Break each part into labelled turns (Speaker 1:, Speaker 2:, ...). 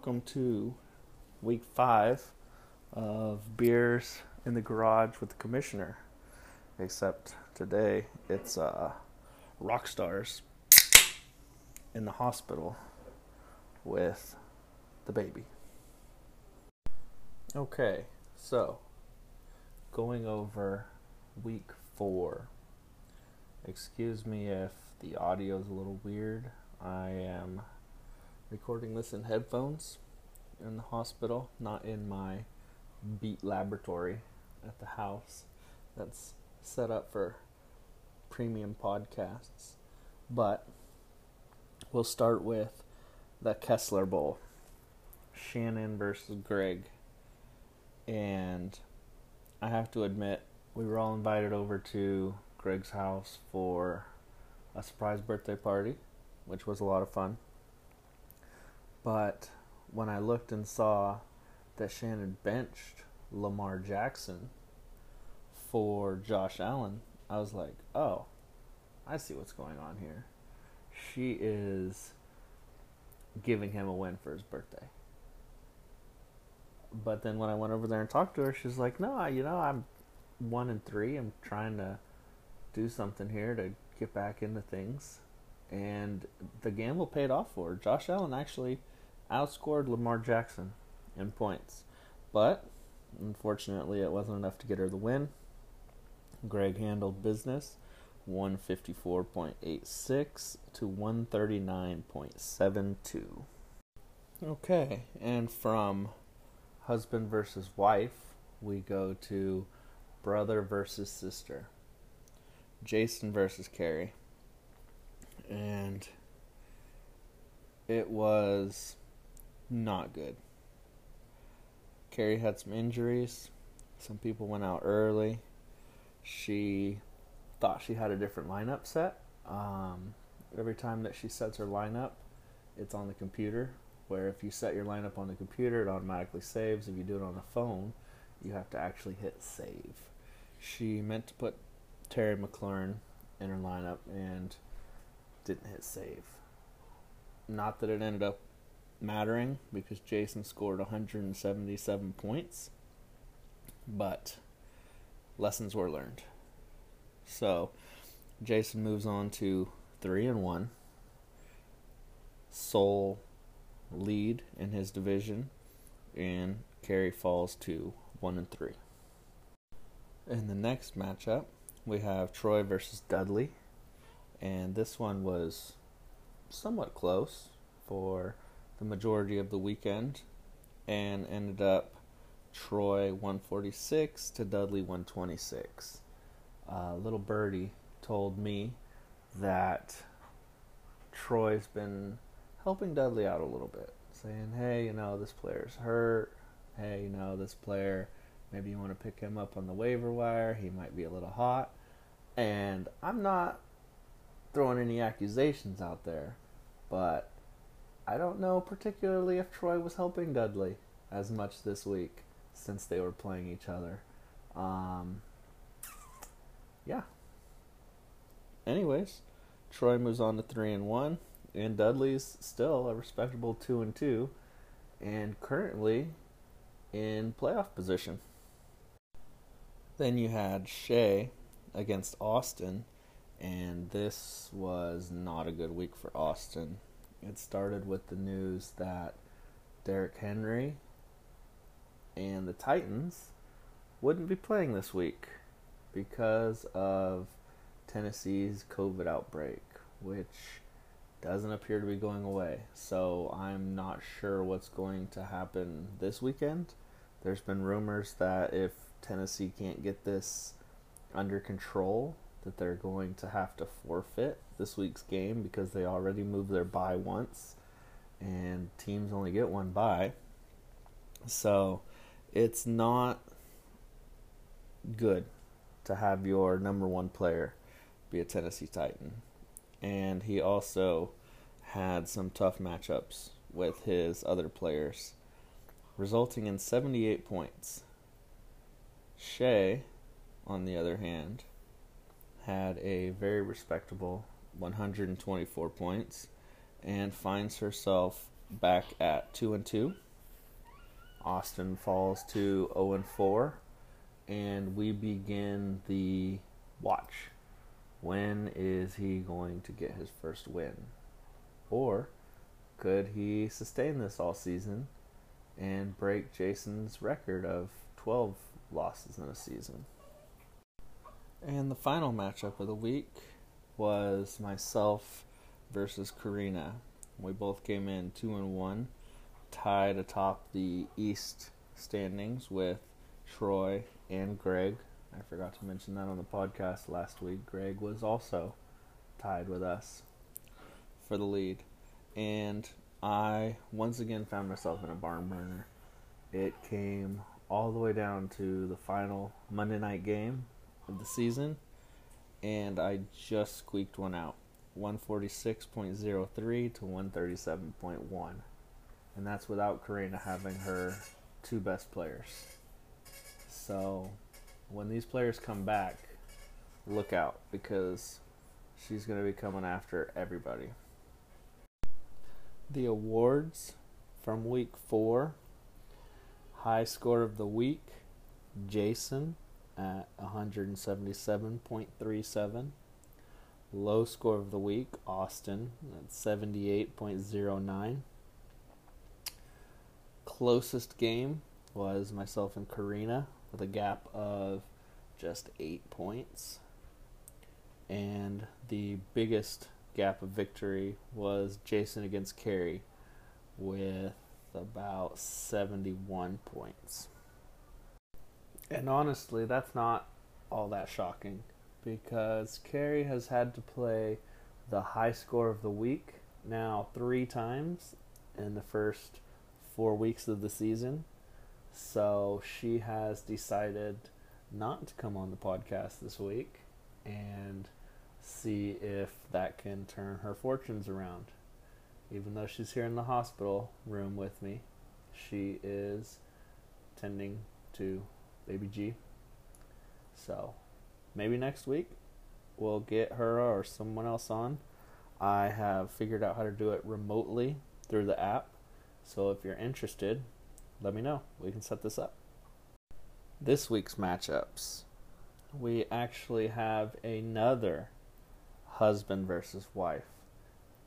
Speaker 1: welcome to week five of Beers in the Garage with the Commissioner. Except today it's uh, rock stars in the hospital with the baby. Okay, so going over week four. Excuse me if the audio is a little weird. I am recording this in headphones in the hospital, not in my beat laboratory at the house that's set up for premium podcasts. But we'll start with the Kessler Bowl Shannon versus Greg. And I have to admit, we were all invited over to Greg's house for a surprise birthday party, which was a lot of fun. But when I looked and saw that Shannon benched Lamar Jackson for Josh Allen, I was like, oh, I see what's going on here. She is giving him a win for his birthday. But then when I went over there and talked to her, she's like, no, you know, I'm one and three. I'm trying to do something here to get back into things. And the gamble paid off for. Josh Allen actually outscored Lamar Jackson in points. But unfortunately, it wasn't enough to get her the win. Greg handled business 154.86 to 139.72. Okay, and from husband versus wife, we go to brother versus sister. Jason versus Carrie. And it was not good. Carrie had some injuries. Some people went out early. She thought she had a different lineup set. Um, every time that she sets her lineup, it's on the computer. Where if you set your lineup on the computer, it automatically saves. If you do it on the phone, you have to actually hit save. She meant to put Terry McLaurin in her lineup and didn't hit save. Not that it ended up mattering because Jason scored 177 points, but lessons were learned. So Jason moves on to 3 and 1. Sole lead in his division and Carrie falls to 1 and 3. In the next matchup, we have Troy versus Dudley, and this one was somewhat close for the majority of the weekend and ended up Troy 146 to Dudley 126. Uh, little birdie told me that Troy's been helping Dudley out a little bit, saying, hey, you know, this player's hurt. Hey, you know, this player, maybe you want to pick him up on the waiver wire. He might be a little hot. And I'm not throwing any accusations out there, but I don't know particularly if Troy was helping Dudley as much this week since they were playing each other. Um, yeah. Anyways, Troy moves on to three and one, and Dudley's still a respectable two and two, and currently in playoff position. Then you had Shay against Austin, and this was not a good week for Austin. It started with the news that Derrick Henry and the Titans wouldn't be playing this week because of Tennessee's COVID outbreak, which doesn't appear to be going away. So I'm not sure what's going to happen this weekend. There's been rumors that if Tennessee can't get this under control, that they're going to have to forfeit this week's game because they already moved their bye once and teams only get one bye. So it's not good to have your number one player be a Tennessee Titan. And he also had some tough matchups with his other players, resulting in 78 points. Shay, on the other hand, had a very respectable 124 points and finds herself back at two and two. Austin falls to 0 and 4, and we begin the watch. When is he going to get his first win? Or could he sustain this all season and break Jason's record of 12 losses in a season? And the final matchup of the week was myself versus Karina. We both came in 2 and 1 tied atop the East standings with Troy and Greg. I forgot to mention that on the podcast last week. Greg was also tied with us for the lead. And I once again found myself in a barn burner. It came all the way down to the final Monday night game of the season, and I just squeaked one out 146.03 to 137.1 and that's without Karina having her two best players. So when these players come back, look out because she's going to be coming after everybody. The awards from week four high score of the week Jason at 177.37. Low score of the week Austin at 78.09 closest game was myself and Karina with a gap of just eight points. And the biggest gap of victory was Jason against Carrie with about 71 points. And honestly, that's not all that shocking because Carrie has had to play the high score of the week now three times in the first four weeks of the season. So she has decided not to come on the podcast this week and see if that can turn her fortunes around. Even though she's here in the hospital room with me, she is tending to baby G. So maybe next week we'll get her or someone else on. I have figured out how to do it remotely through the app. So if you're interested, let me know. We can set this up. This week's matchups, we actually have another husband versus wife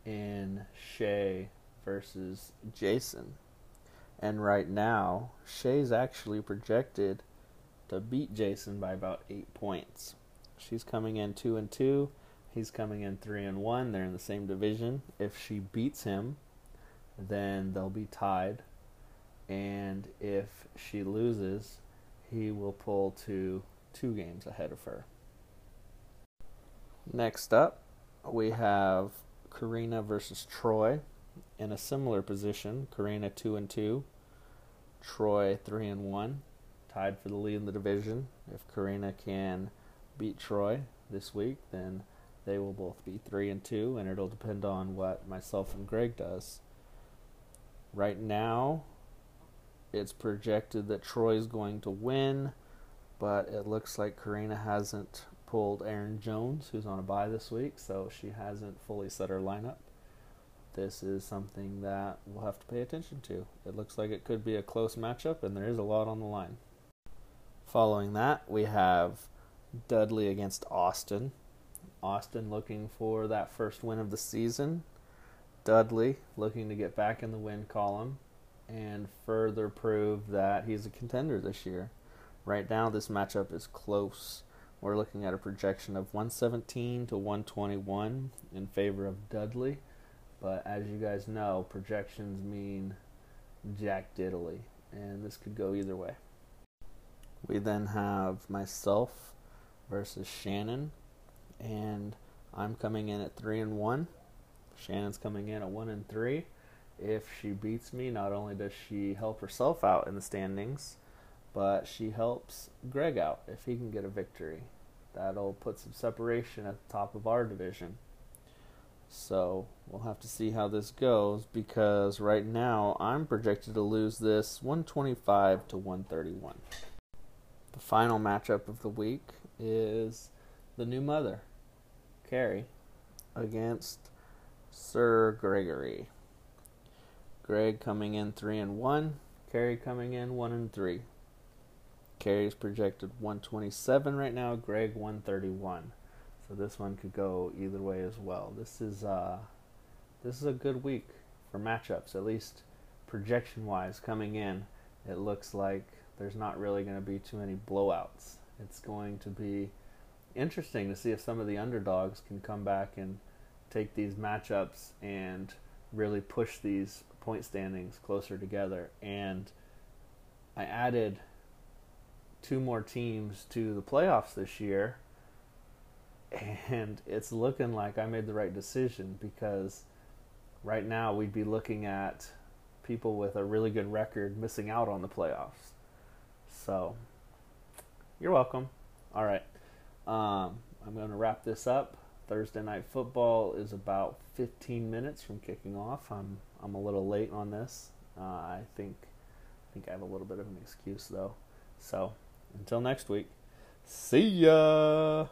Speaker 1: in Shay versus Jason. And right now, Shay's actually projected to beat Jason by about eight points. She's coming in two and two. He's coming in three and one. They're in the same division. If she beats him, then they'll be tied. And if she loses, he will pull to two games ahead of her. Next up, we have Karina versus Troy in a similar position. Karina two and two, Troy three and one, tied for the lead in the division. If Karina can beat Troy this week, then they will both be three and two, and it'll depend on what myself and Greg does. Right now, it's projected that Troy's going to win, but it looks like Karina hasn't pulled Aaron Jones, who's on a bye this week, so she hasn't fully set her lineup. This is something that we'll have to pay attention to. It looks like it could be a close matchup, and there is a lot on the line. Following that, we have Dudley against Austin. Austin looking for that first win of the season. Dudley looking to get back in the win column and further prove that he's a contender this year. Right now, this matchup is close. We're looking at a projection of 117 to 121 in favor of Dudley. But as you guys know, projections mean Jack Diddley, and this could go either way. We then have myself versus Shannon, and I'm coming in at 3 and 1. Shannon's coming in at one and three. If she beats me, not only does she help herself out in the standings, but she helps Greg out if he can get a victory. That'll put some separation at the top of our division. So we'll have to see how this goes because right now I'm projected to lose this 125 to 131. The final matchup of the week is the new mother, Carrie, against Sir Gregory. Greg coming in three and one. Carrie coming in one and three. Carrie's projected 127 right now. Greg 131. So this one could go either way as well. This is uh, this is a good week for matchups, at least projection wise. Coming in, it looks like there's not really going to be too many blowouts. It's going to be interesting to see if some of the underdogs can come back and take these matchups and really push these point standings closer together. And I added two more teams to the playoffs this year, and it's looking like I made the right decision because right now we'd be looking at people with a really good record missing out on the playoffs. So, you're welcome. All right. Um, I'm going to wrap this up. Thursday night football is about 15 minutes from kicking off. I'm I'm a little late on this. Uh, I think I think I have a little bit of an excuse though. So until next week, see ya.